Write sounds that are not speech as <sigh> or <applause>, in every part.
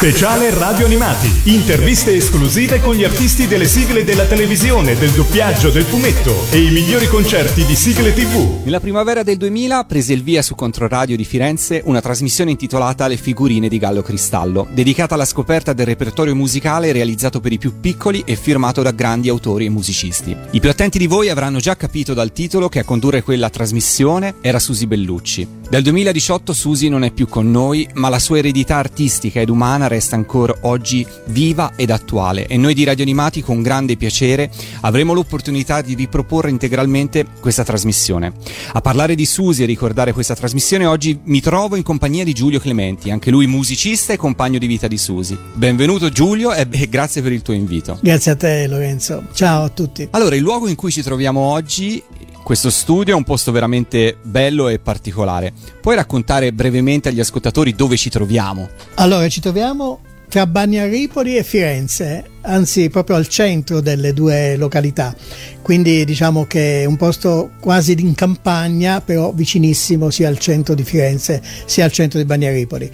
Speciale Radio Animati. Interviste esclusive con gli artisti delle sigle della televisione, del doppiaggio, del fumetto e i migliori concerti di sigle TV. Nella primavera del 2000 prese il via su Controradio di Firenze una trasmissione intitolata Le figurine di Gallo Cristallo, dedicata alla scoperta del repertorio musicale realizzato per i più piccoli e firmato da grandi autori e musicisti. I più attenti di voi avranno già capito dal titolo che a condurre quella trasmissione era Susi Bellucci. Dal 2018 Susi non è più con noi, ma la sua eredità artistica ed umana resta ancora oggi viva ed attuale e noi di Radio Animati con grande piacere avremo l'opportunità di riproporre integralmente questa trasmissione. A parlare di Susi e ricordare questa trasmissione oggi mi trovo in compagnia di Giulio Clementi, anche lui musicista e compagno di vita di Susi. Benvenuto Giulio e grazie per il tuo invito. Grazie a te Lorenzo, ciao a tutti. Allora, il luogo in cui ci troviamo oggi questo studio è un posto veramente bello e particolare. Puoi raccontare brevemente agli ascoltatori dove ci troviamo? Allora, ci troviamo tra Bagnaripoli e Firenze, anzi proprio al centro delle due località. Quindi diciamo che è un posto quasi in campagna, però vicinissimo sia al centro di Firenze sia al centro di Bagnaripoli.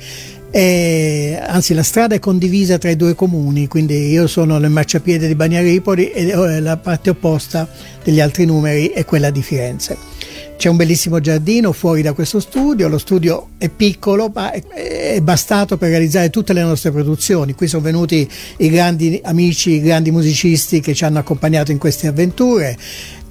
E, anzi la strada è condivisa tra i due comuni, quindi io sono nel marciapiede di Bagnaripoli e eh, la parte opposta degli altri numeri è quella di Firenze. C'è un bellissimo giardino fuori da questo studio, lo studio è piccolo ma è bastato per realizzare tutte le nostre produzioni. Qui sono venuti i grandi amici, i grandi musicisti che ci hanno accompagnato in queste avventure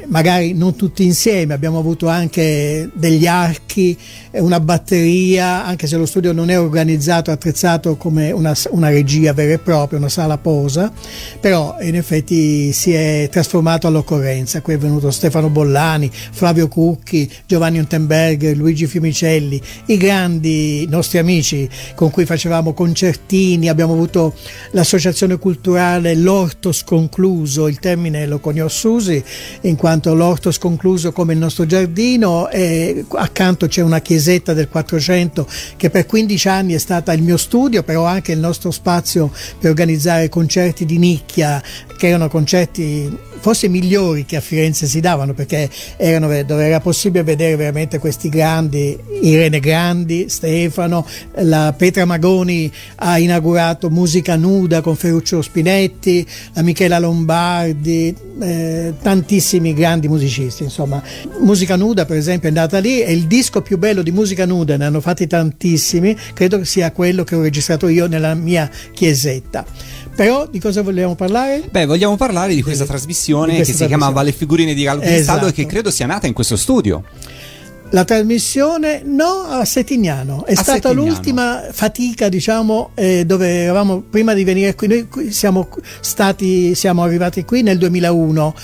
magari non tutti insieme, abbiamo avuto anche degli archi, una batteria, anche se lo studio non è organizzato, attrezzato come una, una, regia vera e propria, una sala posa, però in effetti si è trasformato all'occorrenza. Qui è venuto Stefano Bollani, Flavio Cucchi, Giovanni Untenberg, Luigi Fiumicelli, i grandi nostri amici con cui facevamo concertini, abbiamo avuto l'associazione culturale L'Orto Sconcluso, il termine lo coniò Susi, in quanto quanto l'orto sconcluso come il nostro giardino e accanto c'è una chiesetta del 400 che per 15 anni è stata il mio studio, però anche il nostro spazio per organizzare concerti di nicchia, che erano concerti forse migliori che a Firenze si davano perché erano dove era possibile vedere veramente questi grandi, Irene Grandi, Stefano, la Petra Magoni ha inaugurato Musica Nuda con Ferruccio Spinetti, la Michela Lombardi, eh, tantissimi grandi musicisti, insomma. Musica Nuda per esempio è andata lì e il disco più bello di Musica Nuda, ne hanno fatti tantissimi, credo sia quello che ho registrato io nella mia chiesetta. Però di cosa vogliamo parlare? Beh, vogliamo parlare di questa trasmissione di questa che si chiamava Le figurine di Gallo esatto. e che credo sia nata in questo studio. La trasmissione no a Settignano, è a stata Settignano. l'ultima fatica, diciamo, eh, dove eravamo prima di venire qui. Noi siamo stati, siamo arrivati qui nel 2001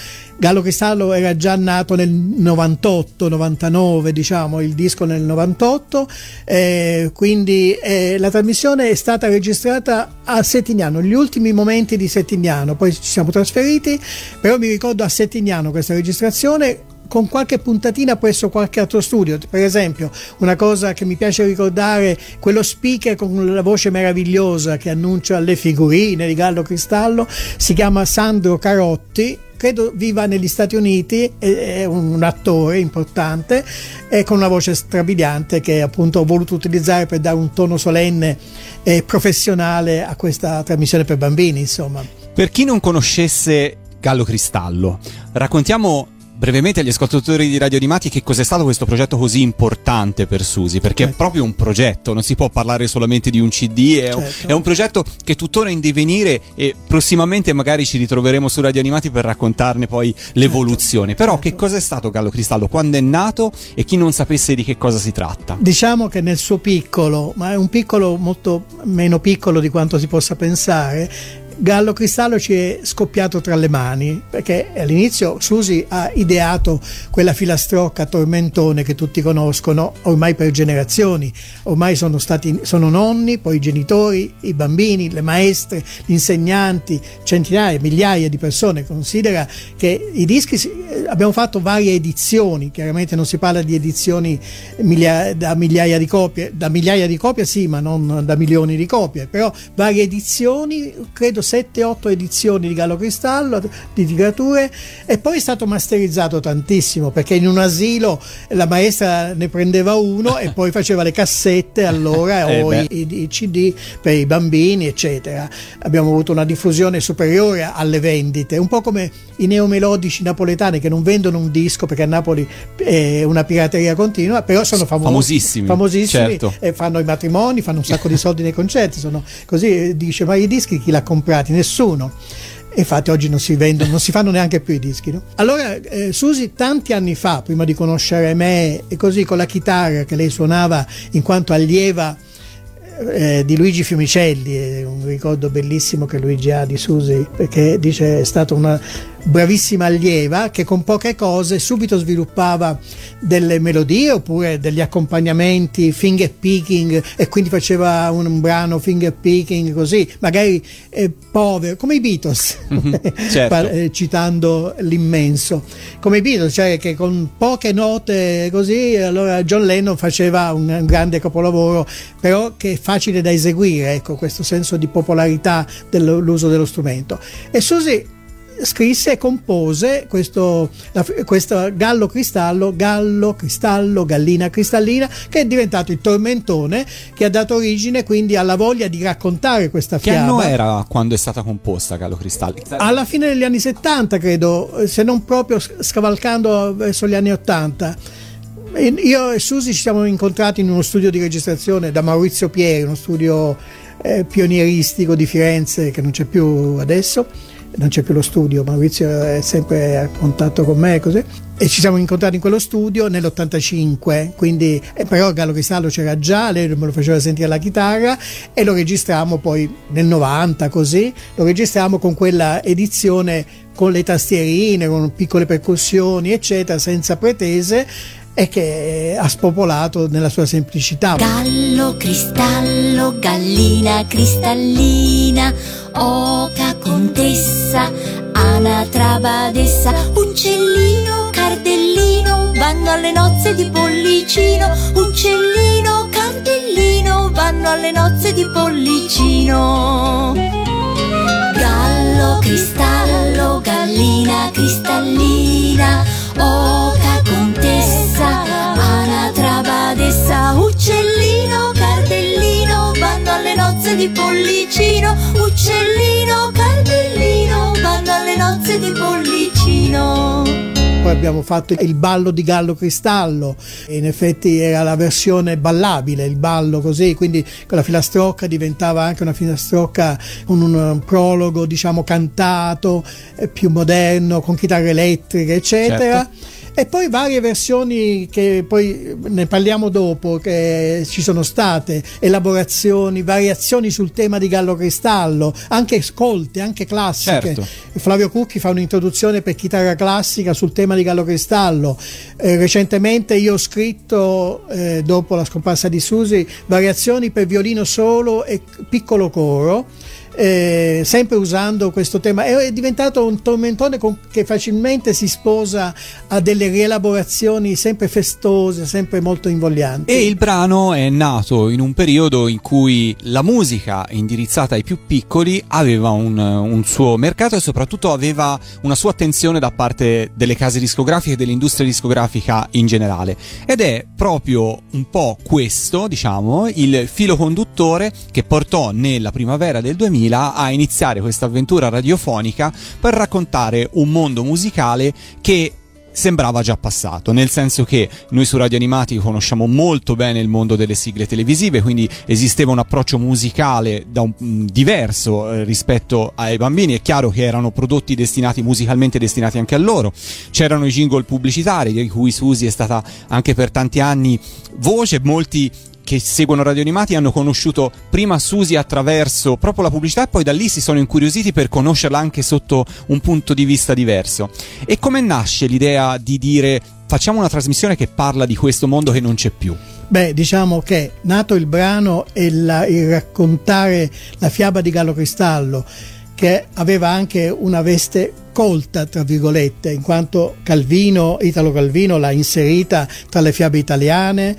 Gallo Cristallo era già nato nel 98, 99, diciamo, il disco nel 98, eh, quindi eh, la trasmissione è stata registrata a Settignano, gli ultimi momenti di Settignano, poi ci siamo trasferiti, però mi ricordo a Settignano questa registrazione con qualche puntatina presso qualche altro studio. Per esempio, una cosa che mi piace ricordare, quello speaker con la voce meravigliosa che annuncia le figurine di Gallo Cristallo, si chiama Sandro Carotti credo viva negli Stati Uniti, è un attore importante e con una voce strabiliante che appunto ho voluto utilizzare per dare un tono solenne e professionale a questa trasmissione per bambini, insomma. Per chi non conoscesse Gallo Cristallo, raccontiamo brevemente agli ascoltatori di Radio Animati che cos'è stato questo progetto così importante per Susi, perché certo. è proprio un progetto, non si può parlare solamente di un CD, è, certo. un, è un progetto che tuttora è in divenire e prossimamente magari ci ritroveremo su Radio Animati per raccontarne poi l'evoluzione. Certo. Però che cos'è stato Gallo Cristallo, quando è nato e chi non sapesse di che cosa si tratta? Diciamo che nel suo piccolo, ma è un piccolo molto meno piccolo di quanto si possa pensare, Gallo Cristallo ci è scoppiato tra le mani perché all'inizio Susi ha ideato quella filastrocca tormentone che tutti conoscono ormai per generazioni, ormai sono stati sono nonni, poi i genitori, i bambini, le maestre, gli insegnanti, centinaia, migliaia di persone. Considera che i dischi abbiamo fatto varie edizioni, chiaramente non si parla di edizioni migliaia, da migliaia di copie, da migliaia di copie sì, ma non da milioni di copie, però varie edizioni, credo 7-8 edizioni di Gallo Cristallo, di tirature, e poi è stato masterizzato tantissimo, perché in un asilo la maestra ne prendeva uno e poi faceva le cassette allora <laughs> eh o i, i, i CD per i bambini, eccetera. Abbiamo avuto una diffusione superiore alle vendite, un po' come i neomelodici napoletani che non vendono un disco perché a Napoli è una pirateria continua, però sono famosi, famosissimi, famosissimi certo. e fanno i matrimoni, fanno un sacco di soldi nei concerti, sono così dice ma i dischi chi l'ha comprati? Nessuno. Infatti oggi non si vendono, non si fanno neanche più i dischi. No? Allora eh, Susi tanti anni fa, prima di conoscere me, e così con la chitarra che lei suonava in quanto allieva eh, di Luigi Fiumicelli, è un ricordo bellissimo che Luigi ha di Susi, perché dice è stata una bravissima allieva che con poche cose subito sviluppava delle melodie oppure degli accompagnamenti finger picking e quindi faceva un, brano finger picking così, magari eh, povero, come i Beatles, <laughs> certo. eh, citando l'immenso, come i Beatles, cioè che con poche note così, allora John Lennon faceva un, un grande capolavoro, però che è facile da eseguire, ecco, questo senso di popolarità dell'uso dello strumento. E Susi scrisse e compose questo, la, questo Gallo Cristallo, Gallo Cristallo, Gallina Cristallina, che è diventato il tormentone che ha dato origine quindi alla voglia di raccontare questa Che fiaba. anno era quando è stata composta Gallo Cristalli? Alla fine degli anni 70, credo, se non proprio scavalcando verso gli anni 80. Io e Susi ci siamo incontrati in uno studio di registrazione da Maurizio Pieri, uno studio eh, pionieristico di Firenze che non c'è più adesso non c'è più lo studio, Maurizio è sempre a contatto con me così. e ci siamo incontrati in quello studio nell'85, quindi eh, però Gallo Cristallo c'era già, lei me lo faceva sentire alla chitarra e lo registriamo poi nel 90 così, lo registriamo con quella edizione con le tastierine, con piccole percussioni eccetera, senza pretese e che ha spopolato nella sua semplicità. Gallo, cristallo, gallina cristallina, oca contessa, anatra badessa, uccellino, cardellino, vanno alle nozze di pollicino, uccellino, cardellino, vanno alle nozze di pollicino. Gallo, cristallo, gallina cristallina, oca contessa, anatra badessa, uccellino, cardellino, vanno alle nozze di pollicino, uccellino, cardellino, vanno alle nozze di pollicino. Poi abbiamo fatto il ballo di Gallo Cristallo, in effetti era la versione ballabile, il ballo così, quindi la filastrocca diventava anche una filastrocca con un prologo diciamo cantato, eh, più moderno, con chitarre elettriche, eccetera. Certo. E poi varie versioni che poi ne parliamo dopo, che ci sono state, elaborazioni, variazioni sul tema di Gallo Cristallo, anche scolte, anche classiche. Certo. Flavio Cucchi fa un'introduzione per chitarra classica sul tema di Gallo Cristallo. Eh, recentemente io ho scritto, eh, dopo la scomparsa di Susi, variazioni per violino solo e piccolo coro. Eh, sempre usando questo tema è, diventato un tormentone con, che facilmente si sposa a delle rielaborazioni sempre festose, sempre molto invoglianti. E il brano è nato in un periodo in cui la musica indirizzata ai più piccoli aveva un, un suo mercato e soprattutto aveva una sua attenzione da parte delle case discografiche e dell'industria discografica in generale. Ed è proprio un po' questo, diciamo, il filo conduttore che portò nella primavera del 2000 a iniziare questa avventura radiofonica per raccontare un mondo musicale che sembrava già passato, nel senso che noi su Radio Animati conosciamo molto bene il mondo delle sigle televisive, quindi esisteva un approccio musicale un, mh, diverso eh, rispetto ai bambini, è chiaro che erano prodotti destinati musicalmente destinati anche a loro. C'erano i jingle pubblicitari di cui Susi è stata anche per tanti anni voce, molti che seguono Radio Animati hanno conosciuto prima Susi attraverso proprio la pubblicità e poi da lì si sono incuriositi per conoscerla anche sotto un punto di vista diverso. E come nasce l'idea di dire facciamo una trasmissione che parla di questo mondo che non c'è più? Beh, diciamo che nato il brano e la, il raccontare la fiaba di Gallo Cristallo, che aveva anche una veste colta, tra virgolette, in quanto Calvino, Italo Calvino l'ha inserita tra le fiabe italiane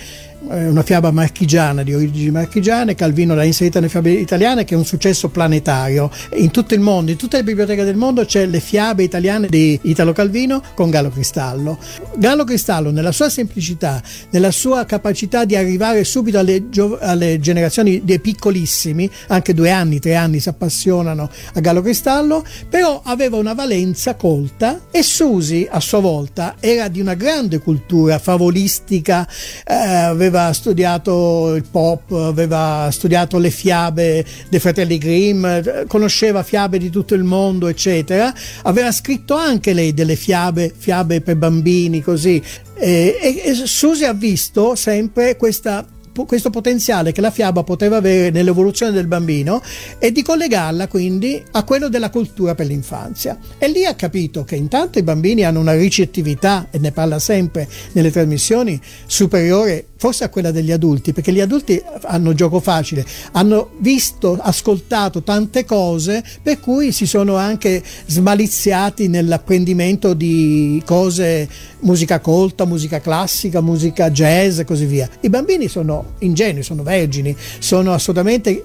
una fiaba marchigiana di origini marchigiane, Calvino l'ha inserita nelle fiabe italiane che è un successo planetario. In tutto il mondo, in tutte le biblioteche del mondo c'è le fiabe italiane di Italo Calvino con Gallo Cristallo. Gallo Cristallo nella sua semplicità, nella sua capacità di arrivare subito alle, gio- alle generazioni dei piccolissimi, anche due anni, tre anni si appassionano a Gallo Cristallo, però aveva una valenza colta e Susi a sua volta era di una grande cultura favolistica, eh, aveva aveva studiato il pop, aveva studiato le fiabe dei fratelli Grimm, conosceva fiabe di tutto il mondo, eccetera. Aveva scritto anche lei delle fiabe, fiabe per bambini, così. E, e, e Susi ha visto sempre questa questo potenziale che la fiaba poteva avere nell'evoluzione del bambino e di collegarla quindi a quello della cultura per l'infanzia. E lì ha capito che intanto i bambini hanno una ricettività, e ne parla sempre nelle trasmissioni, superiore forse a quella degli adulti, perché gli adulti hanno gioco facile, hanno visto, ascoltato tante cose, per cui si sono anche smaliziati nell'apprendimento di cose, musica colta, musica classica, musica jazz e così via. I bambini sono ingenui, sono vergini, sono assolutamente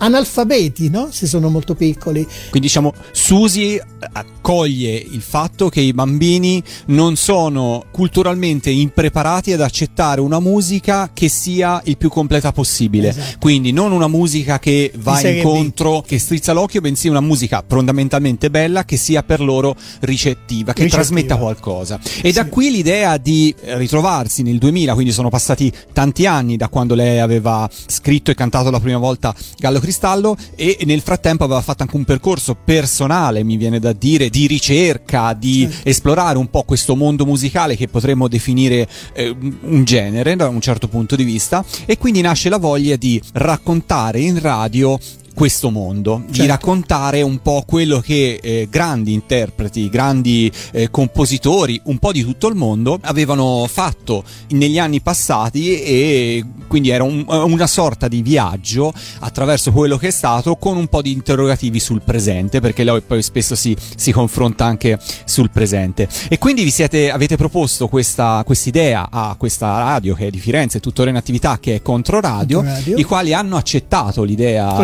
analfabeti, no? Se sono molto piccoli. Quindi diciamo Susi accoglie il fatto che i bambini non sono culturalmente impreparati ad accettare una musica che sia il più completa possibile. Esatto. Quindi non una musica che va incontro, B. che strizza l'occhio, bensì una musica fondamentalmente bella che sia per loro ricettiva, che ricettiva. trasmetta qualcosa. E sì. da qui l'idea di ritrovarsi nel 2000, quindi sono passati tanti anni da quando lei aveva scritto e cantato la prima volta Gallo Cristallo e nel frattempo aveva fatto anche un percorso personale, mi viene da dire, di ricerca, di sì. esplorare un po' questo mondo musicale che potremmo definire eh, un genere da un certo punto di vista e quindi nasce la voglia di raccontare in radio questo mondo, certo. di raccontare un po' quello che eh, grandi interpreti, grandi eh, compositori, un po' di tutto il mondo avevano fatto negli anni passati e quindi era un, una sorta di viaggio attraverso quello che è stato con un po' di interrogativi sul presente, perché lei poi spesso si, si confronta anche sul presente. E quindi vi siete, avete proposto questa idea a questa radio che è di Firenze, tuttora in attività, che è Controradio, Controradio. i quali hanno accettato l'idea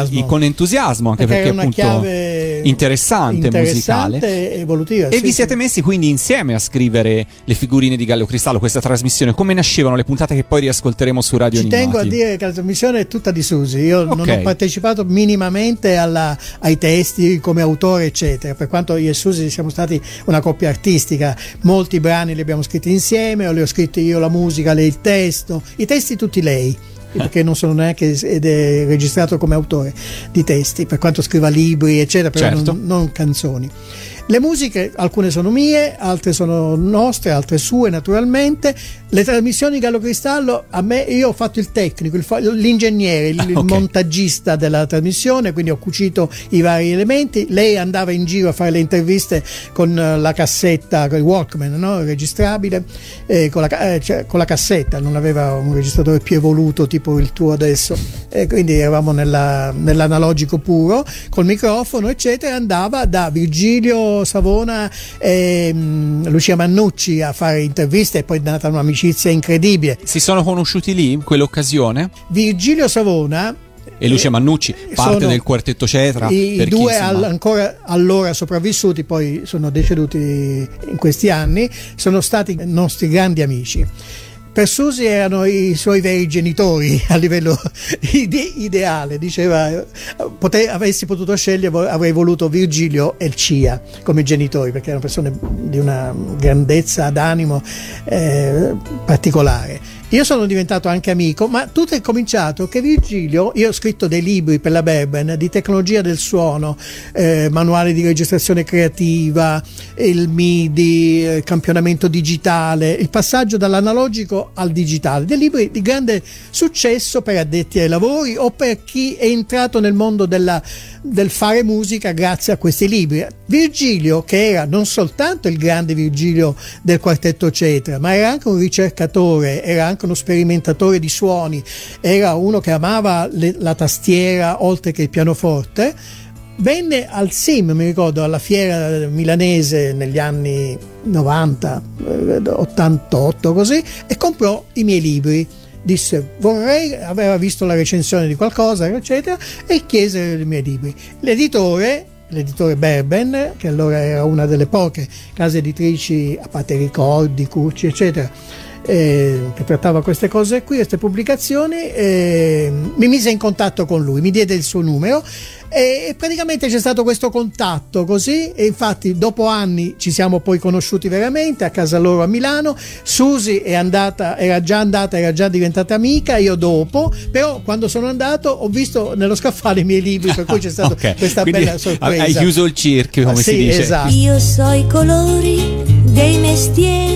entusiasmo, con entusiasmo anche perché, perché è appunto interessante, interessante musicale. evolutiva. E sì, vi siete messi quindi insieme a scrivere le figurine di Gallo Cristallo, questa trasmissione. Come nascevano le puntate che poi riascolteremo su Radio Ci Animati? tengo a dire che la trasmissione è tutta di Susi. Io okay. non ho partecipato minimamente alla, ai testi come autore, eccetera. Per quanto io e Susi siamo stati una coppia artistica, molti brani li abbiamo scritti insieme, o li ho scritti io la musica, lei il testo, i testi tutti lei perché non sono neanche ed è registrato come autore di testi, per quanto scriva libri, eccetera, però certo. non, non canzoni. Le musiche, alcune sono mie, altre sono nostre, altre sue naturalmente. Le trasmissioni Gallo Cristallo, a me, io ho fatto il tecnico, il, l'ingegnere, il, okay. il, montaggista della trasmissione, quindi ho cucito i vari elementi. Lei andava in giro a fare le interviste con la cassetta, con il Walkman, no? registrabile, eh, con, la, eh, cioè, con, la, cassetta, non aveva un registratore più evoluto tipo il tuo adesso. E quindi eravamo nella, nell'analogico puro, col microfono, eccetera. Andava da Virgilio Savona e um, Lucia Mannucci a fare interviste e poi è nata un'amicizia incredibile. Si sono conosciuti lì in quell'occasione? Virgilio Savona e Lucia Mannucci, parte del quartetto Cetra. I, due al, ancora allora sopravvissuti, poi sono deceduti in questi anni, sono stati nostri grandi amici per Susi erano i suoi veri genitori <laughs> a livello ide- ideale, diceva pote- avessi potuto scegliere avrei voluto Virgilio e Cia come genitori perché erano persone di una grandezza d'animo eh, particolare io sono diventato anche amico, ma tutto è cominciato che Virgilio, io ho scritto dei libri per la Berben di tecnologia del suono, eh, manuale di registrazione creativa, il MIDI, il campionamento digitale, il passaggio dall'analogico al digitale, dei libri di grande successo per addetti ai lavori o per chi è entrato nel mondo della, del fare musica grazie a questi libri. Virgilio, che era non soltanto il grande Virgilio del quartetto Cetra, ma era anche un ricercatore, era anche anche uno sperimentatore di suoni, era uno che amava le, la tastiera oltre che il pianoforte, venne al SIM, mi ricordo, alla fiera milanese negli anni 90, 88 così, e comprò i miei libri. Disse vorrei, aveva visto la recensione di qualcosa, eccetera, e chiese i miei libri. L'editore l'editore Berben, che allora era una delle poche case editrici, a parte ricordi, Curci, eccetera, eh, che trattava queste cose qui, queste pubblicazioni, eh, mi mise in contatto con lui, mi diede il suo numero e praticamente c'è stato questo contatto così e infatti dopo anni ci siamo poi conosciuti veramente a casa loro a Milano Susi è andata era già andata era già diventata amica io dopo però quando sono andato ho visto nello scaffale i miei libri per cui c'è <laughs> stata okay. questa Quindi bella sorpresa hai chiuso il cerchio come sì, si dice esatto. io so i colori dei mestieri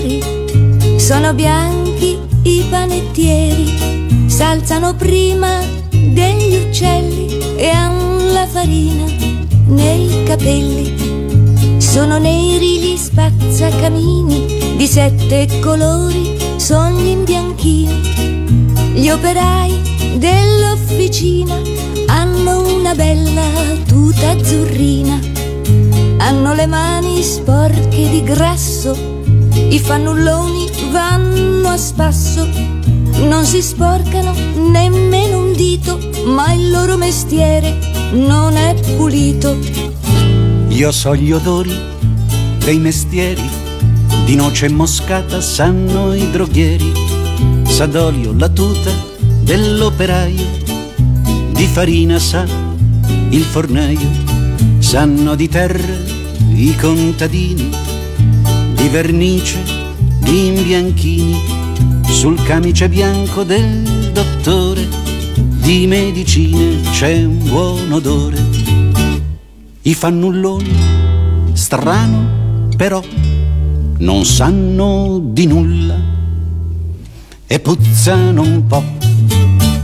sono bianchi i panettieri s'alzano prima degli uccelli e hanno la farina nei capelli. Sono neri gli spazzacamini di sette colori, sono gli imbianchini. Gli operai dell'officina hanno una bella tuta azzurrina. Hanno le mani sporche di grasso, i fannulloni vanno a spasso, non si sporcano nemmeno un dito, ma il loro mestiere non è pulito. Io so gli odori dei mestieri, di noce moscata sanno i droghieri, sa d'olio la tuta dell'operaio, di farina sa il fornaio, sanno di terra i contadini, di vernice gli imbianchini, sul camice bianco del dottore di medicine c'è un buon odore. I fannulloni, strano però, non sanno di nulla e puzzano un po'.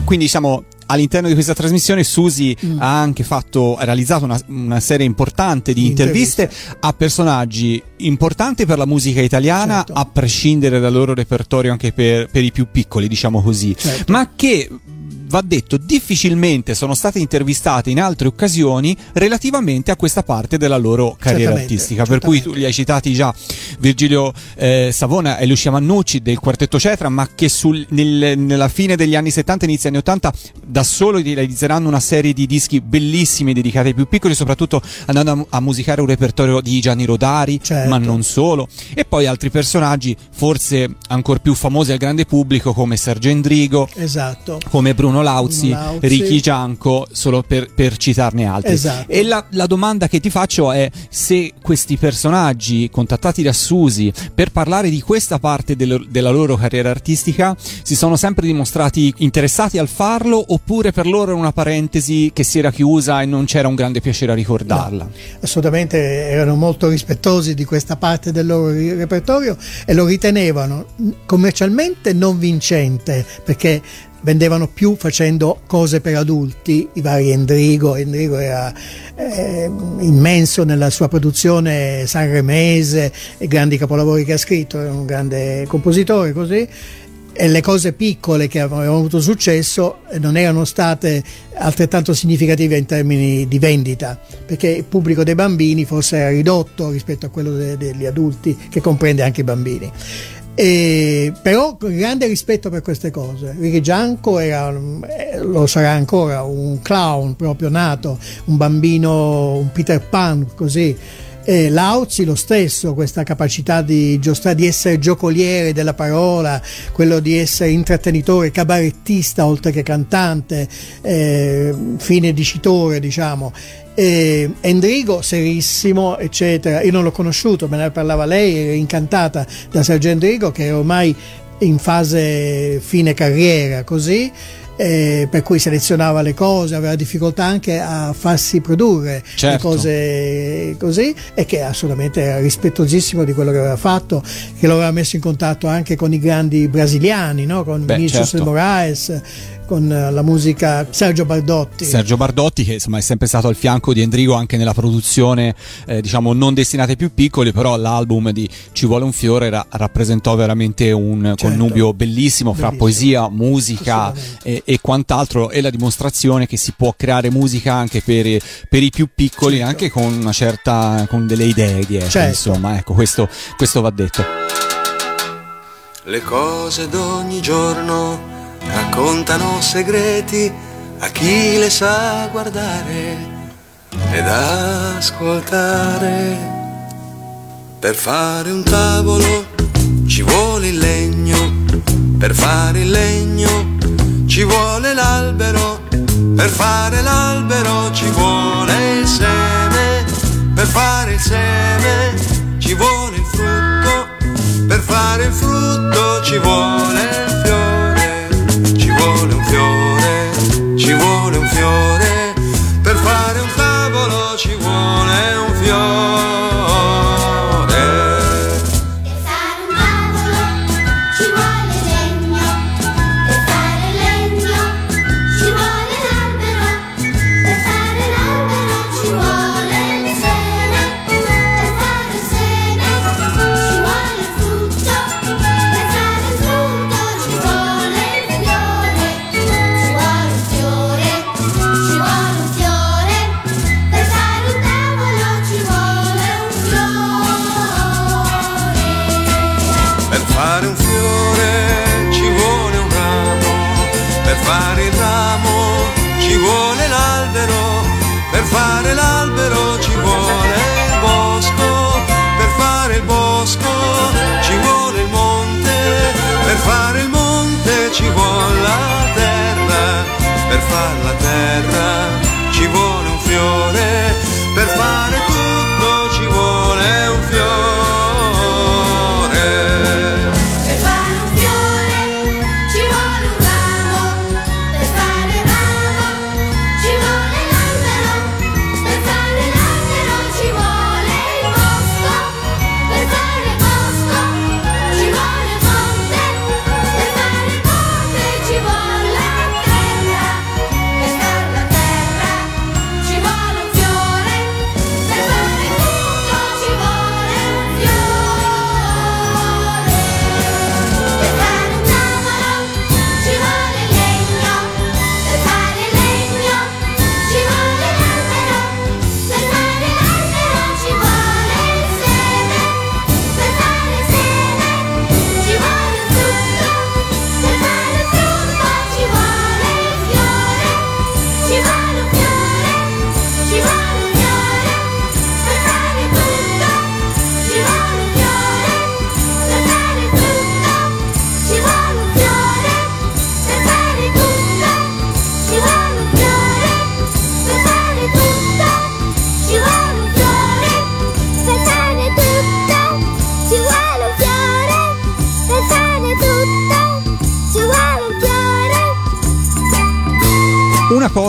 Quindi diciamo all'interno di questa trasmissione Susi mm. ha anche fatto, ha realizzato una, una serie importante di interviste, interviste, a personaggi importanti per la musica italiana, certo. a prescindere dal loro repertorio anche per, per i più piccoli, diciamo così, certo. ma che va detto, difficilmente sono state intervistate in altre occasioni relativamente a questa parte della loro carriera certamente, artistica. Certamente. Per cui tu li hai citati già Virgilio eh, Savona e Lucia Mannucci del quartetto Cetra, ma che sul, nel, nella fine degli anni 70 inizio anni 80 da solo realizzeranno una serie di dischi bellissimi dedicati ai più piccoli, soprattutto andando a, a musicare un repertorio di Gianni Rodari, certo. ma non solo. E poi altri personaggi, forse ancora più famosi al grande pubblico, come Sergio Endrigo, esatto. come Bruno Bruno Lauzi, Lauzi. Ricky Gianco, solo per, per citarne altri. Esatto. E la, la, domanda che ti faccio è se questi personaggi contattati da Susi per parlare di questa parte del, della loro carriera artistica si sono sempre dimostrati interessati al farlo oppure per loro era una parentesi che si era chiusa e non c'era un grande piacere a ricordarla? No, assolutamente erano molto rispettosi di questa parte del loro repertorio e lo ritenevano commercialmente non vincente perché vendevano più facendo cose per adulti, i vari Endrigo, Endrigo era eh, immenso nella sua produzione sanremese, i grandi capolavori che ha scritto, era un grande compositore così, e le cose piccole che avevano avuto successo non erano state altrettanto significative in termini di vendita, perché il pubblico dei bambini forse era ridotto rispetto a quello de- degli adulti, che comprende anche i bambini. E, però grande rispetto per queste cose. Ricky Gianco era, eh, lo sarà ancora, un clown proprio nato, un bambino, un Peter Pan così. E Lauzi lo stesso, questa capacità di, di essere giocoliere della parola, quello di essere intrattenitore, cabarettista oltre che cantante, eh, fine dicitore diciamo. Eh, Endrigo serissimo eccetera. Io non l'ho conosciuto me ne parlava lei era incantata da Sergio Endrigo che è ormai in fase fine carriera così eh, per cui selezionava le cose, aveva difficoltà anche a farsi produrre certo. le cose così e che assolutamente era rispettosissimo di quello che aveva fatto, che lo aveva messo in contatto anche con i grandi brasiliani, no? con Beh, Vinicius certo. Moraes, con la musica Sergio Bardotti. Sergio Bardotti che insomma è sempre stato al fianco di Endrigo anche nella produzione eh, diciamo non destinata ai più piccoli, però l'album di Ci vuole un fiore ra- rappresentò veramente un certo. connubio bellissimo, bellissimo fra poesia, musica e, e quant'altro è la dimostrazione che si può creare musica anche per, per i più piccoli, certo. anche con una certa con delle idee dietro, certo. insomma, ecco, questo, questo va detto. Le cose d'ogni giorno raccontano segreti a chi le sa guardare ed ascoltare. Per fare un tavolo ci vuole il legno, per fare il legno ci vuole l'albero, per fare l'albero ci vuole il seme, per fare il seme ci vuole il frutto, per fare il frutto ci vuole il fiore, ci vuole un fiore, ci vuole un fiore, fare il monte ci vuole la terra, per far la terra.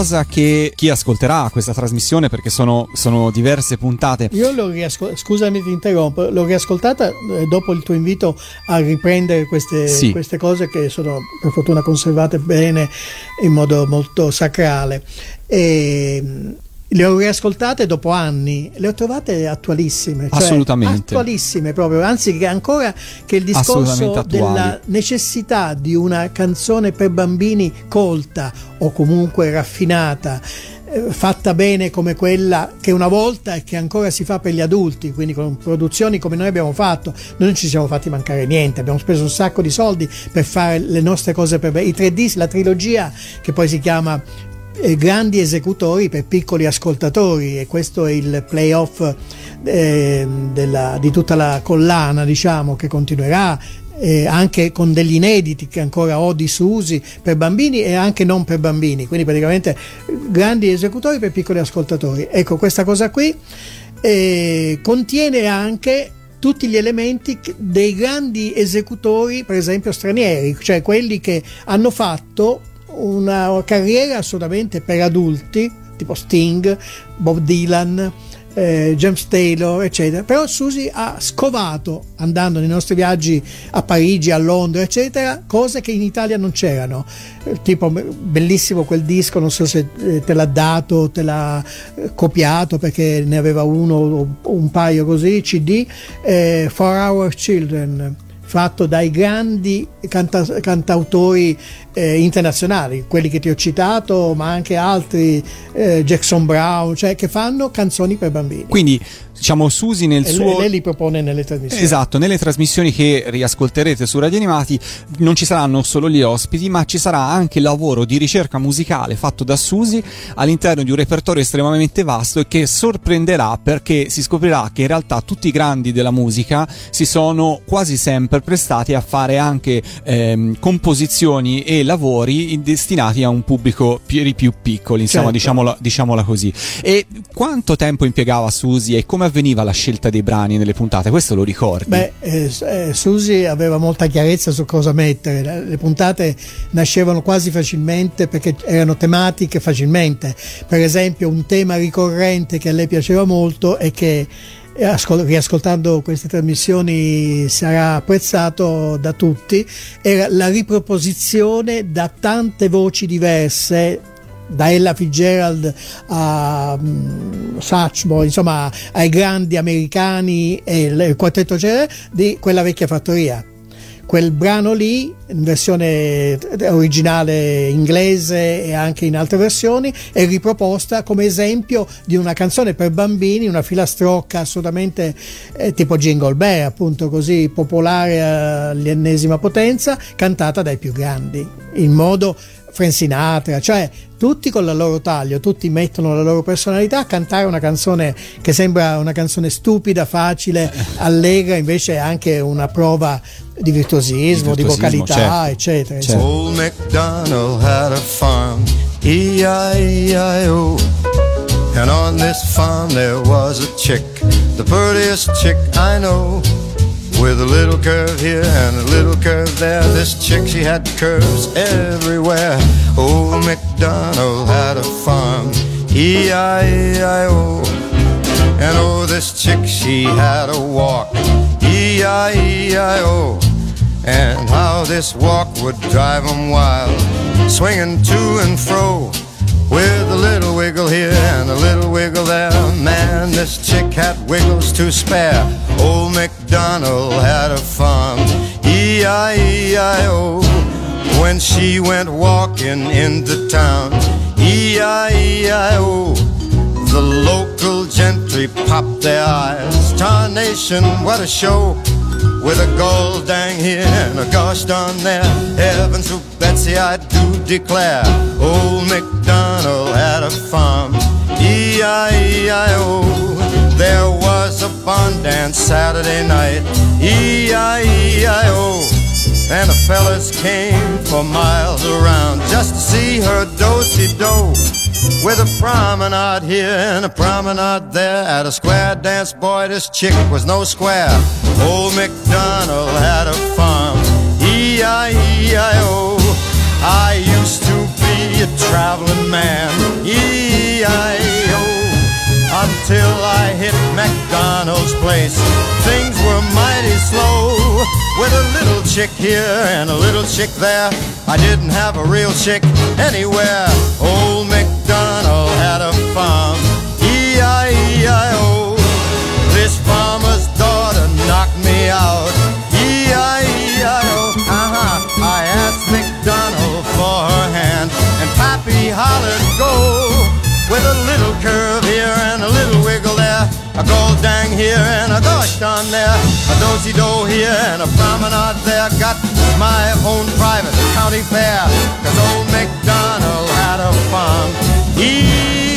Cosa che chi ascolterà questa trasmissione, perché sono, sono diverse puntate. Io l'ho riascoltata, scusami ti interrompo, l'ho riascoltata eh, dopo il tuo invito a riprendere queste, sì. queste cose che sono per fortuna conservate bene in modo molto sacrale. E, le ho riascoltate dopo anni, le ho trovate attualissime. Cioè Assolutamente. Attualissime proprio, anzi che ancora che il discorso della necessità di una canzone per bambini colta o comunque raffinata eh, fatta bene come quella che una volta e che ancora si fa per gli adulti, quindi con produzioni come noi abbiamo fatto, noi non ci siamo fatti mancare niente, abbiamo speso un sacco di soldi per fare le nostre cose per i 3D, la trilogia che poi si chiama grandi esecutori per piccoli ascoltatori e questo è il playoff eh, della, di tutta la collana diciamo che continuerà eh, anche con degli inediti che ancora ho disusi per bambini e anche non per bambini. Quindi praticamente grandi esecutori per piccoli ascoltatori. Ecco questa cosa qui eh, contiene anche tutti gli elementi dei grandi esecutori, per esempio stranieri, cioè quelli che hanno fatto una carriera assolutamente per adulti, tipo Sting, Bob Dylan, eh, James Taylor, eccetera. Però Susi ha scovato, andando nei nostri viaggi a Parigi, a Londra, eccetera, cose che in Italia non c'erano. Eh, tipo, bellissimo quel disco, non so se eh, te l'ha dato, te l'ha eh, copiato perché ne aveva uno o un paio così, CD, eh, For Our Children fatto dai grandi canta- cantautori eh, internazionali, quelli che ti ho citato, ma anche altri, eh, Jackson Brown, cioè che fanno canzoni per bambini. Quindi diciamo Susi nel e suo lei, lei li propone nelle trasmissioni. Esatto, nelle trasmissioni che riascolterete su Radio Animati non ci saranno solo gli ospiti, ma ci sarà anche il lavoro di ricerca musicale fatto da Susi all'interno di un repertorio estremamente vasto e che sorprenderà perché si scoprirà che in realtà tutti i grandi della musica si sono quasi sempre prestati a fare anche ehm, composizioni e lavori destinati a un pubblico più, più piccolo, insomma, Certo. diciamola, diciamola così. E quanto tempo impiegava Susi e come avveniva la scelta dei brani nelle puntate? Questo lo ricordi? Beh, eh, eh, Susi aveva molta chiarezza su cosa mettere, le, puntate nascevano quasi facilmente perché erano tematiche facilmente. Per esempio, un tema ricorrente che a lei piaceva molto e che riascoltando queste trasmissioni sarà apprezzato da tutti, era la riproposizione da tante voci diverse da Ella Fitzgerald a um, Satchmo, insomma ai grandi americani e il, quartetto c'era di quella vecchia fattoria. Quel brano lì, in versione originale inglese e anche in altre versioni, è riproposta come esempio di una canzone per bambini, una filastrocca assolutamente eh, tipo Jingle Bell, appunto così popolare all'ennesima potenza, cantata dai più grandi, in modo Frank Sinatra, cioè tutti con la loro taglio, tutti mettono la loro personalità. A cantare una canzone che sembra una canzone stupida, facile, <laughs> allegra, invece è anche una prova di virtuosismo, di, virtuosismo, vocalità, certo. eccetera. Certo. Old MacDonald had a farm, E-I-E-I-O. And on this farm there was a chick, the prettiest chick I know. With a little curve here and a little curve there, this chick she had curves everywhere. Old MacDonald had a farm, E-I-E-I-O. And oh, this chick, she had a walk, E-I-E-I-O. And how this walk would drive 'em wild, swinging to and fro. With a little wiggle here and a little wiggle there. Man, this chick had wiggles to spare. Old MacDonald had a farm, E-I-E-I-O. When she went walking into town, E-I-E-I-O. The local gentry popped their eyes. Tarnation, what a show! With a gold dang here and a gosh darn there. Heavens to Betsy, I do declare. Old MacDonald had a farm. E-I-E-I-O. There was a barn dance Saturday night. E-I-E-I-O. And the fellas came for miles around just to see her do-si-do. With a promenade here and a promenade there At a square dance, boy, this chick was no square. Old MacDonald had a farm, E-I-E-I-O I used to be a traveling man, E-I-O Until I hit MacDonald's place. Things were mighty slow With a little chick here and a little chick there I didn't have a real chick anywhere. Old MacDonald had a farm, E-I-E-I-O This farmer's daughter knocked me out, E-I-E-I-O Uh-huh, I asked MacDonald for her hand And Pappy hollered go! With a little A gold dang here and a gosh darn there. A dosey do here and a promenade there. Got my own private county fair. Cause old MacDonald had a farm. E-I-O.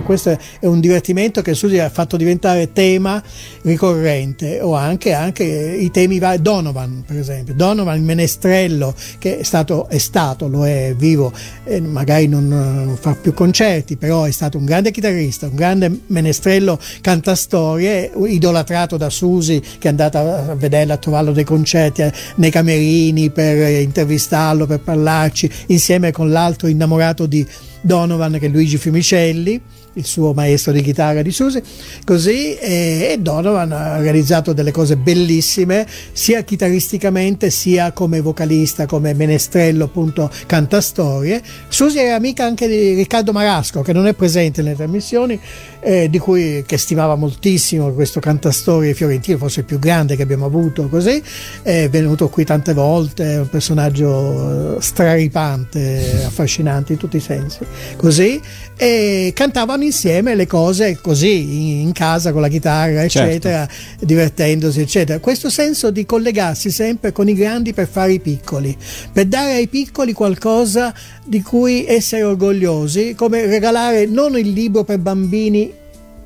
Ecco, questo è un divertimento che Susi ha fatto diventare tema ricorrente o anche, anche i temi vari. Donovan, per esempio, Donovan, il menestrello che è stato, è stato lo è vivo, eh, magari non, non fa più concerti, però è stato un grande chitarrista, un grande menestrello cantastorie, idolatrato da Susi che è andata a vederlo, a trovarlo dei concerti eh, nei camerini per intervistarlo, per parlarci, insieme con l'altro innamorato di Donovan che è Luigi Fiumicelli, il suo maestro di chitarra di Susi, così e, e Donovan ha realizzato delle cose bellissime sia chitarristicamente sia come vocalista, come menestrello appunto cantastorie. Susi era amica anche di Riccardo Marasco che non è presente nelle trasmissioni, eh, di cui che stimava moltissimo questo cantastorie fiorentino, forse il più grande che abbiamo avuto così, è venuto qui tante volte, è un personaggio eh, straripante, affascinante in tutti i sensi, così, e cantavano insieme le cose così in casa con la chitarra eccetera certo. divertendosi eccetera questo senso di collegarsi sempre con i grandi per fare i piccoli per dare ai piccoli qualcosa di cui essere orgogliosi come regalare non il libro per bambini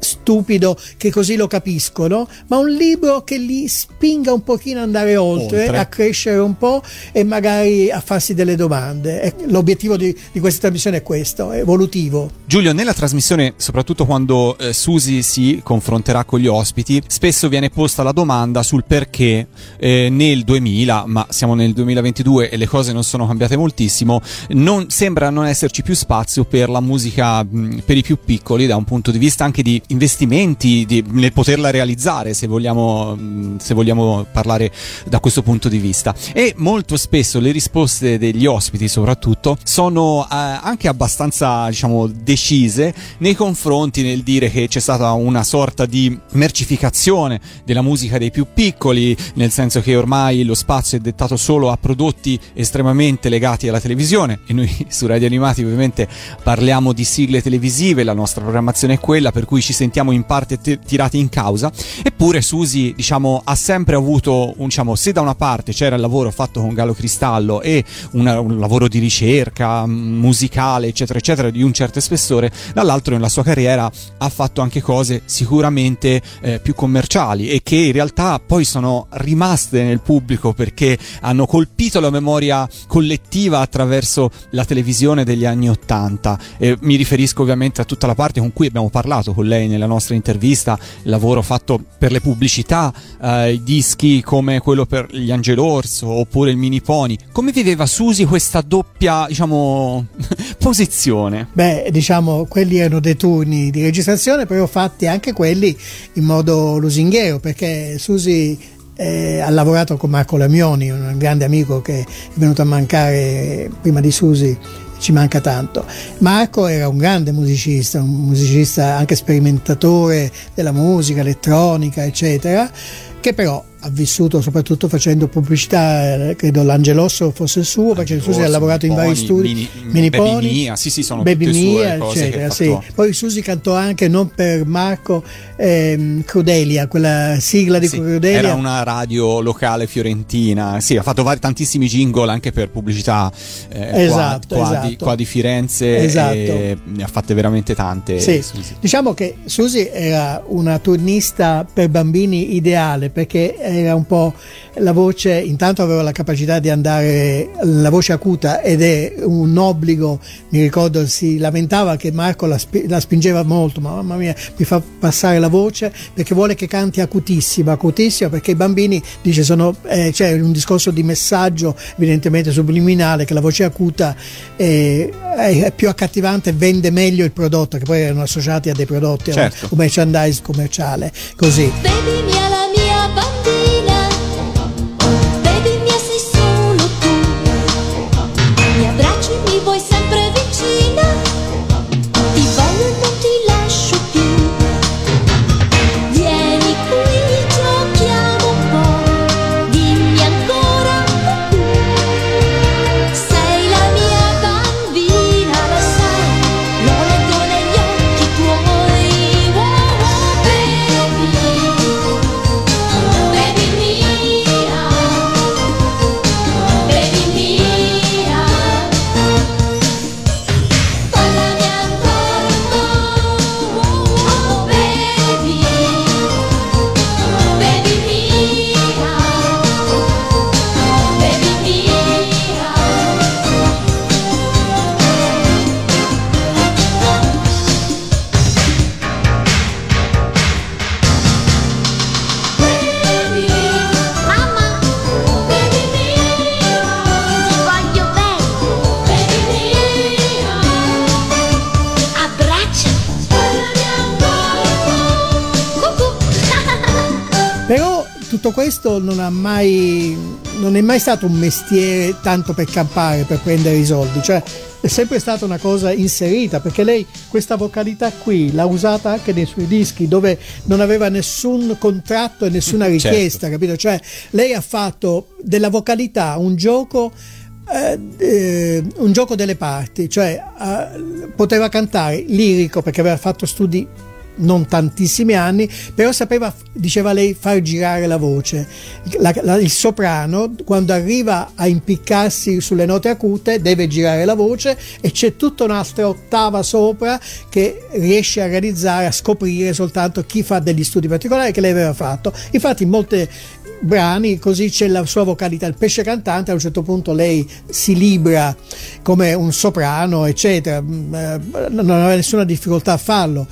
stupido che così lo capiscono, ma un libro che li spinga un pochino ad andare oltre, oltre, a crescere un po' e magari a farsi delle domande. L'obiettivo di, di questa trasmissione è questo, è evolutivo. Giulio, nella trasmissione, soprattutto quando eh, Susi si confronterà con gli ospiti, spesso viene posta la domanda sul perché eh, nel 2000, ma siamo nel 2022 e le cose non sono cambiate moltissimo, non, sembra non esserci più spazio per la musica mh, per i più piccoli da un punto di vista anche di investimenti di, nel poterla realizzare, se vogliamo, se vogliamo parlare da questo punto di vista. E molto spesso le risposte degli ospiti, soprattutto, sono eh, anche abbastanza, diciamo, decise nei confronti nel dire che c'è stata una sorta di mercificazione della musica dei più piccoli, nel senso che ormai lo spazio è dettato solo a prodotti estremamente legati alla televisione e noi <laughs> su Radio Animati ovviamente parliamo di sigle televisive, la nostra programmazione è quella per cui ci sentiamo in parte t- tirati in causa, eppure Susi diciamo, ha sempre avuto, un, diciamo, se da una parte c'era il lavoro fatto con Gallo Cristallo e una, un lavoro di ricerca mm, musicale, eccetera, eccetera, di un certo spessore, dall'altro nella sua carriera ha fatto anche cose sicuramente eh, più commerciali e che in realtà poi sono rimaste nel pubblico perché hanno colpito la memoria collettiva attraverso la televisione degli anni Ottanta. mi riferisco ovviamente a tutta la parte con cui abbiamo parlato con lei nella nostra intervista, il lavoro fatto per le pubblicità, eh, dischi come quello per gli Angelorso oppure il Mini Pony. Come viveva Susi questa doppia, diciamo, <laughs> posizione? Beh, diciamo, quelli erano dei turni di registrazione, però fatti anche quelli in modo lusinghiero, perché Susi eh, ha lavorato con Marco Lamioni, un grande amico che è venuto a mancare prima di Susi ci manca tanto. Marco era un grande musicista, un musicista anche sperimentatore della musica elettronica, eccetera, che però ha vissuto soprattutto facendo pubblicità, eh, credo l'Angelosso fosse il suo, perché Susi ha lavorato in vari studi, Mini, mini Baby Pony, Mia, sì sì sono Baby Mia, eccetera, sì. Poi Susi cantò anche, non per Marco, ehm, Crudelia, quella sigla di sì, Crudelia. Era una radio locale fiorentina, sì, ha fatto vari, tantissimi jingle anche per pubblicità eh, esatto, qua, qua, esatto. Di, qua, Di, Firenze esatto. e ne ha fatte veramente tante. Sì. Diciamo che Susi era una turnista per bambini ideale perché era un po' la voce, intanto aveva la capacità di andare, la voce acuta ed è un obbligo, mi ricordo si lamentava che Marco la, la spingeva molto, ma mamma mia mi fa passare la voce perché vuole che canti acutissima, acutissima perché i bambini dice sono, eh, c'è un discorso di messaggio evidentemente subliminale che la voce acuta è, è più accattivante, vende meglio il prodotto che poi erano associati a dei prodotti, certo. a merchandise commerciale, così. Baby, questo non ha mai non è mai stato un mestiere tanto per campare, per prendere i soldi, cioè è sempre stata una cosa inserita perché lei questa vocalità qui l'ha usata anche nei suoi dischi dove non aveva nessun contratto e nessuna <laughs> Certo. richiesta, capito? Cioè lei ha fatto della vocalità un gioco eh, eh, un gioco delle parti, cioè eh, poteva cantare lirico perché aveva fatto studi non tantissimi anni, però sapeva, diceva lei, far girare la voce. La- la- il soprano, quando arriva a impiccarsi sulle note acute, deve girare la voce e c'è tutta un'altra ottava sopra che riesce a realizzare, a scoprire soltanto chi fa degli studi particolari che lei aveva fatto. Infatti, in molte brani così c'è la sua vocalità il pesce cantante a un certo punto lei si libra come un soprano eccetera Mm, eh, non aveva nessuna difficoltà a farlo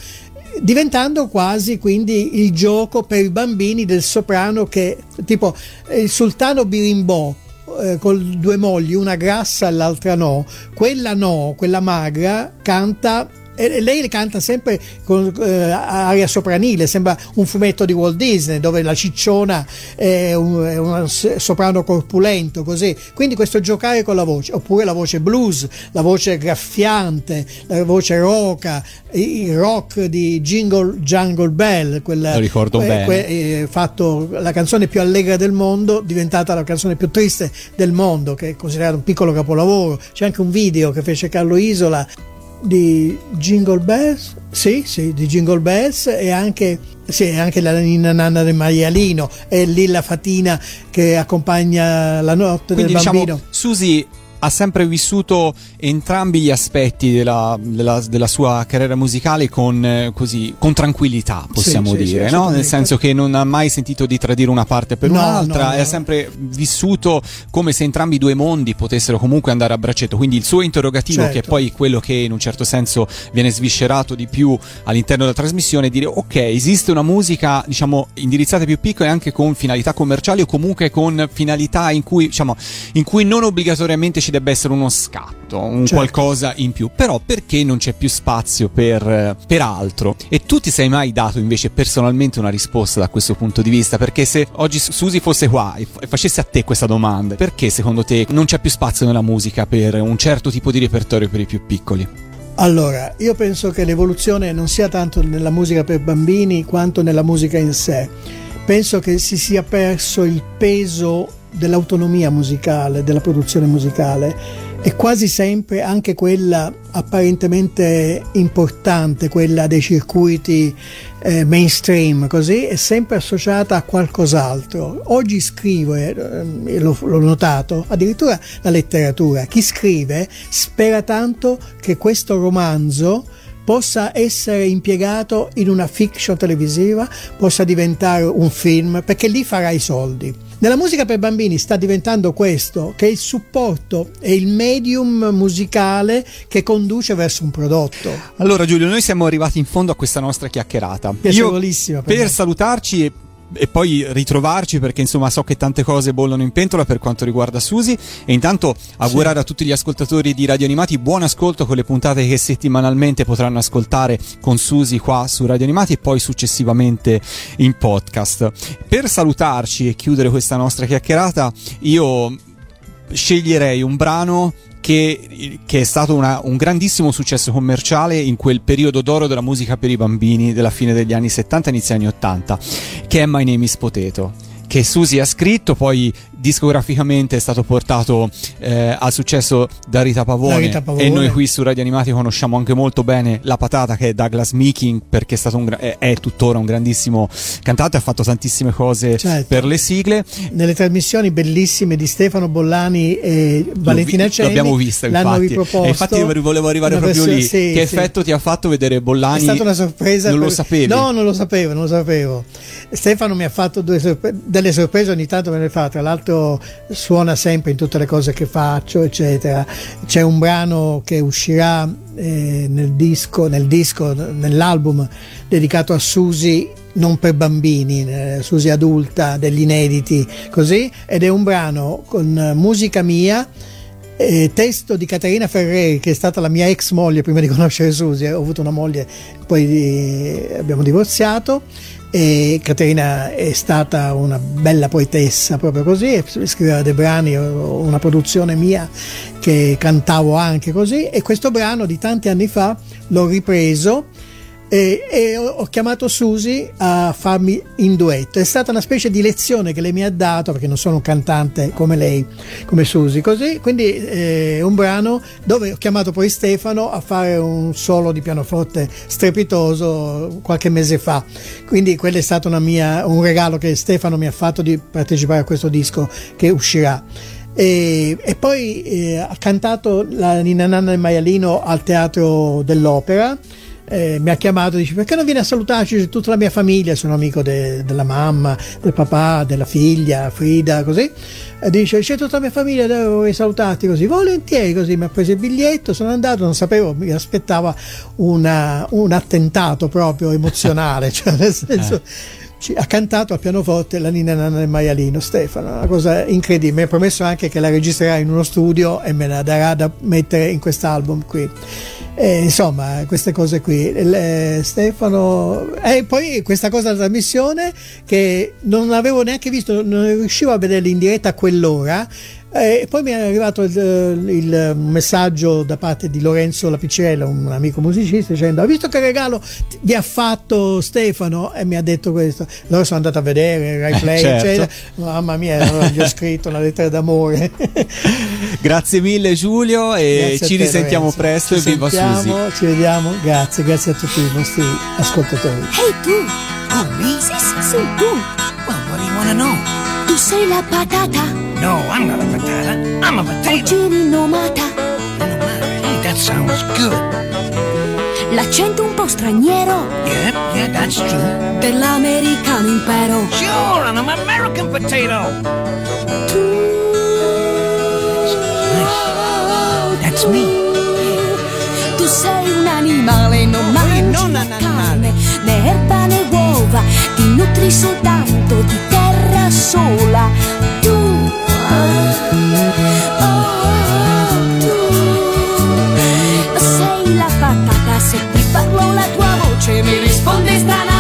diventando quasi quindi il gioco per i bambini del soprano che tipo il sultano birimbò eh, con due mogli, una grassa e l'altra no, quella no, quella magra canta e lei canta sempre con eh, aria sopranile, sembra un fumetto di Walt Disney dove la cicciona è un, è un soprano corpulento, così. Quindi questo giocare con la voce, oppure la voce blues, la voce graffiante, la voce roca, il rock di Jingle Jungle Bell, quella, Lo ricordo bene. eh, fatto la canzone più allegra del mondo, diventata la canzone più triste del mondo, che è considerata un piccolo capolavoro. C'è anche un video che fece Carlo Isola di Jingle Bells, sì, sì, di Jingle Bells e anche, sì, anche la Nina Nanna del maialino e lì la fatina che accompagna la notte Quindi del bambino. diciamo, Susi ha sempre vissuto entrambi gli aspetti della, della- della sua carriera musicale con, eh, così, con tranquillità, possiamo sì, sì, dire, no? assolutamente. nel senso che non ha mai sentito di tradire una parte per No, un'altra, no, e no. ha sempre vissuto come se entrambi i due mondi potessero comunque andare a braccetto. Quindi il suo interrogativo, Certo. che è poi quello che in un certo senso viene sviscerato di più all'interno della trasmissione, è dire ok, esiste una musica diciamo indirizzata più piccoli anche con finalità commerciali o comunque con finalità in cui, diciamo, in cui non obbligatoriamente ci debba essere uno scatto, un Certo. qualcosa in più. Però perché non c'è più spazio per, eh, per altro? E tu ti sei mai dato invece personalmente una risposta da questo punto di vista? Perché se oggi Susi fosse qua e e facesse a te questa domanda, perché secondo te non c'è più spazio nella musica per un certo tipo di repertorio per i più piccoli? Allora, io penso che l'evoluzione non sia tanto nella musica per bambini quanto nella musica in sé. Penso che si sia perso il peso dell'autonomia musicale, della produzione musicale e quasi sempre anche quella apparentemente importante, quella dei circuiti eh, mainstream, così è sempre associata a qualcos'altro. Oggi scrive, eh, l'ho, l'ho notato, addirittura la letteratura, chi scrive spera tanto che questo romanzo possa essere impiegato in una fiction televisiva, possa diventare un film, perché lì farà i soldi. Nella musica per bambini sta diventando questo, che è il supporto e il medium musicale che conduce verso un prodotto. Allora Giulio, noi siamo arrivati in fondo a questa nostra chiacchierata. Piacevolissima per per salutarci e, e poi ritrovarci perché insomma so che tante cose bollono in pentola per quanto riguarda Susi e intanto augurare a tutti gli ascoltatori di Radio Animati buon ascolto con le puntate che settimanalmente potranno ascoltare con Susi qua su Radio Animati e poi successivamente in podcast. Per salutarci e chiudere questa nostra chiacchierata io sceglierei un brano che, che è stato una- un grandissimo successo commerciale in quel periodo d'oro della musica per i bambini della fine degli anni 70 inizio anni 80 che è My Name is Potato che Susi ha scritto poi discograficamente è stato portato eh, al successo da Rita Pavone, Rita Pavone. e noi qui su Radio Animati conosciamo anche molto bene la patata che è Douglas Meeking perché è stato un è, è tuttora un grandissimo cantante ha fatto tantissime cose Certo. per le sigle Nelle trasmissioni bellissime di Stefano Bollani e Valentina Cenni L'abbiamo vista, infatti. riproposto. E infatti volevo arrivare proprio lì. sì, che sì. effetto ti ha fatto vedere Bollani? È stata una sorpresa. Non lo per- sapevi? No, non lo sapevo, non lo sapevo. Stefano mi ha fatto sorpre- delle sorprese, ogni tanto me le fa. Tra l'altro, suona sempre in tutte le cose che faccio, eccetera. C'è un brano che uscirà eh, nel disco, nel disco, nell'album dedicato a Susi. Non per bambini, eh, Susi adulta, degli inediti, così, ed è un brano con eh, musica mia, eh, testo di Caterina Ferreri, che è stata la mia ex moglie prima di conoscere Susi, ho avuto una moglie, poi di- abbiamo divorziato, e Caterina è stata una bella poetessa proprio così, scriveva dei brani, una produzione mia che cantavo anche così e questo brano di tanti anni fa l'ho ripreso e, e ho chiamato Susi a farmi in duetto. È stata una specie di lezione che lei mi ha dato, perché non sono un cantante come lei, come Susi, così. Quindi eh, un brano dove ho chiamato poi Stefano a fare un solo di pianoforte strepitoso qualche mese fa. Quindi quello è stato mia, un regalo che Stefano mi ha fatto di partecipare a questo disco che uscirà. E, e, poi eh, ha cantato la Nina Nanna del Maialino al Teatro dell'Opera eh, mi ha chiamato e dice perché non vieni a salutarci? C'è tutta la mia famiglia sono amico de, della mamma del papà della figlia Frida così. E dice c'è tutta la mia famiglia devo salutarti? Così volentieri così mi ha preso il biglietto sono andato non sapevo mi aspettava una, un attentato proprio emozionale <laughs> cioè nel senso eh ha cantato al pianoforte la Nina Nanna del maialino Stefano, una cosa incredibile. Mi ha promesso anche che la registrerà in uno studio e me la darà da mettere in quest'album qui. E, insomma, queste cose qui. Le, Stefano. E poi questa cosa della trasmissione che non avevo neanche visto, non riuscivo a vederla in diretta a quell'ora e eh, poi mi è arrivato il, il, messaggio da parte di Lorenzo Lapicella, un amico musicista, dicendo: Ha visto che regalo vi ha fatto Stefano? E mi ha detto questo. Allora sono andato a vedere Rai Play, eh, <laughs> certo. eccetera. Mamma mia, gli ho scritto una lettera d'amore. <laughs> grazie mille, Giulio, e grazie ci te, risentiamo Lorenzo. presto. Ci e viva Susi. Ci vediamo, grazie, grazie a tutti i nostri ascoltatori. Ehi hey, tu! Sì, sì, tu! Well, what do you want to know? Tu sei la patata. No, I'm not a patata. I'm a potato. Oggi rinomata. Hey, that sounds good. L'accento un po' straniero. Yeah, yeah, that's true. Per l'americano impero. Sure, I'm an American potato. Tu. Nice. That's me. Tu sei un animale, non mangi non carne, né erba né uova, ti nutri soltanto di te sola oh, tu sei la patata se ti parlo la tua voce mi risponde stranamente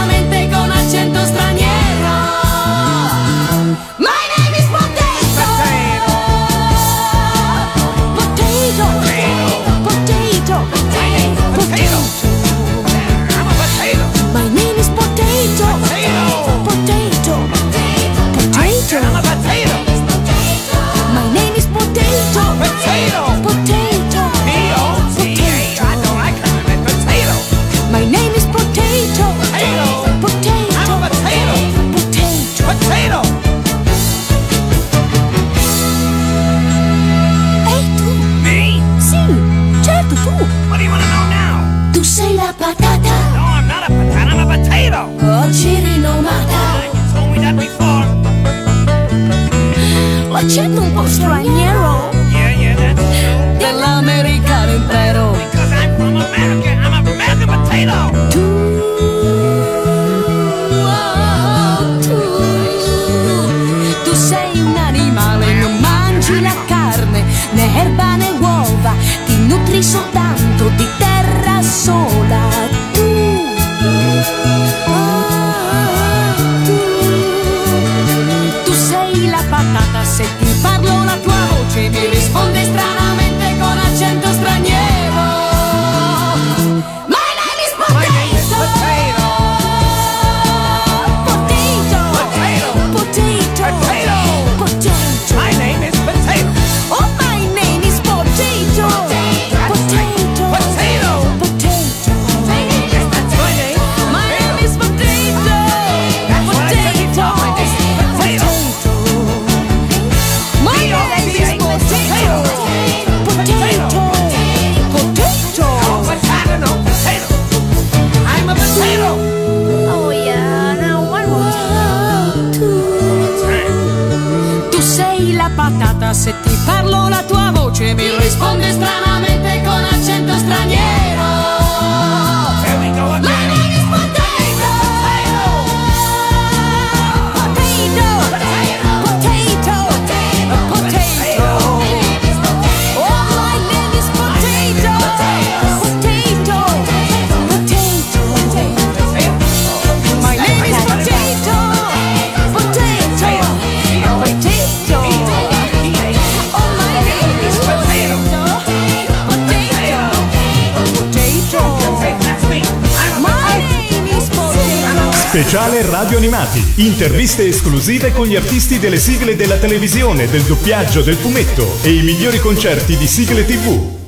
Animati. Interviste esclusive con gli artisti delle sigle della televisione, del doppiaggio, del fumetto e i migliori concerti di sigle TV.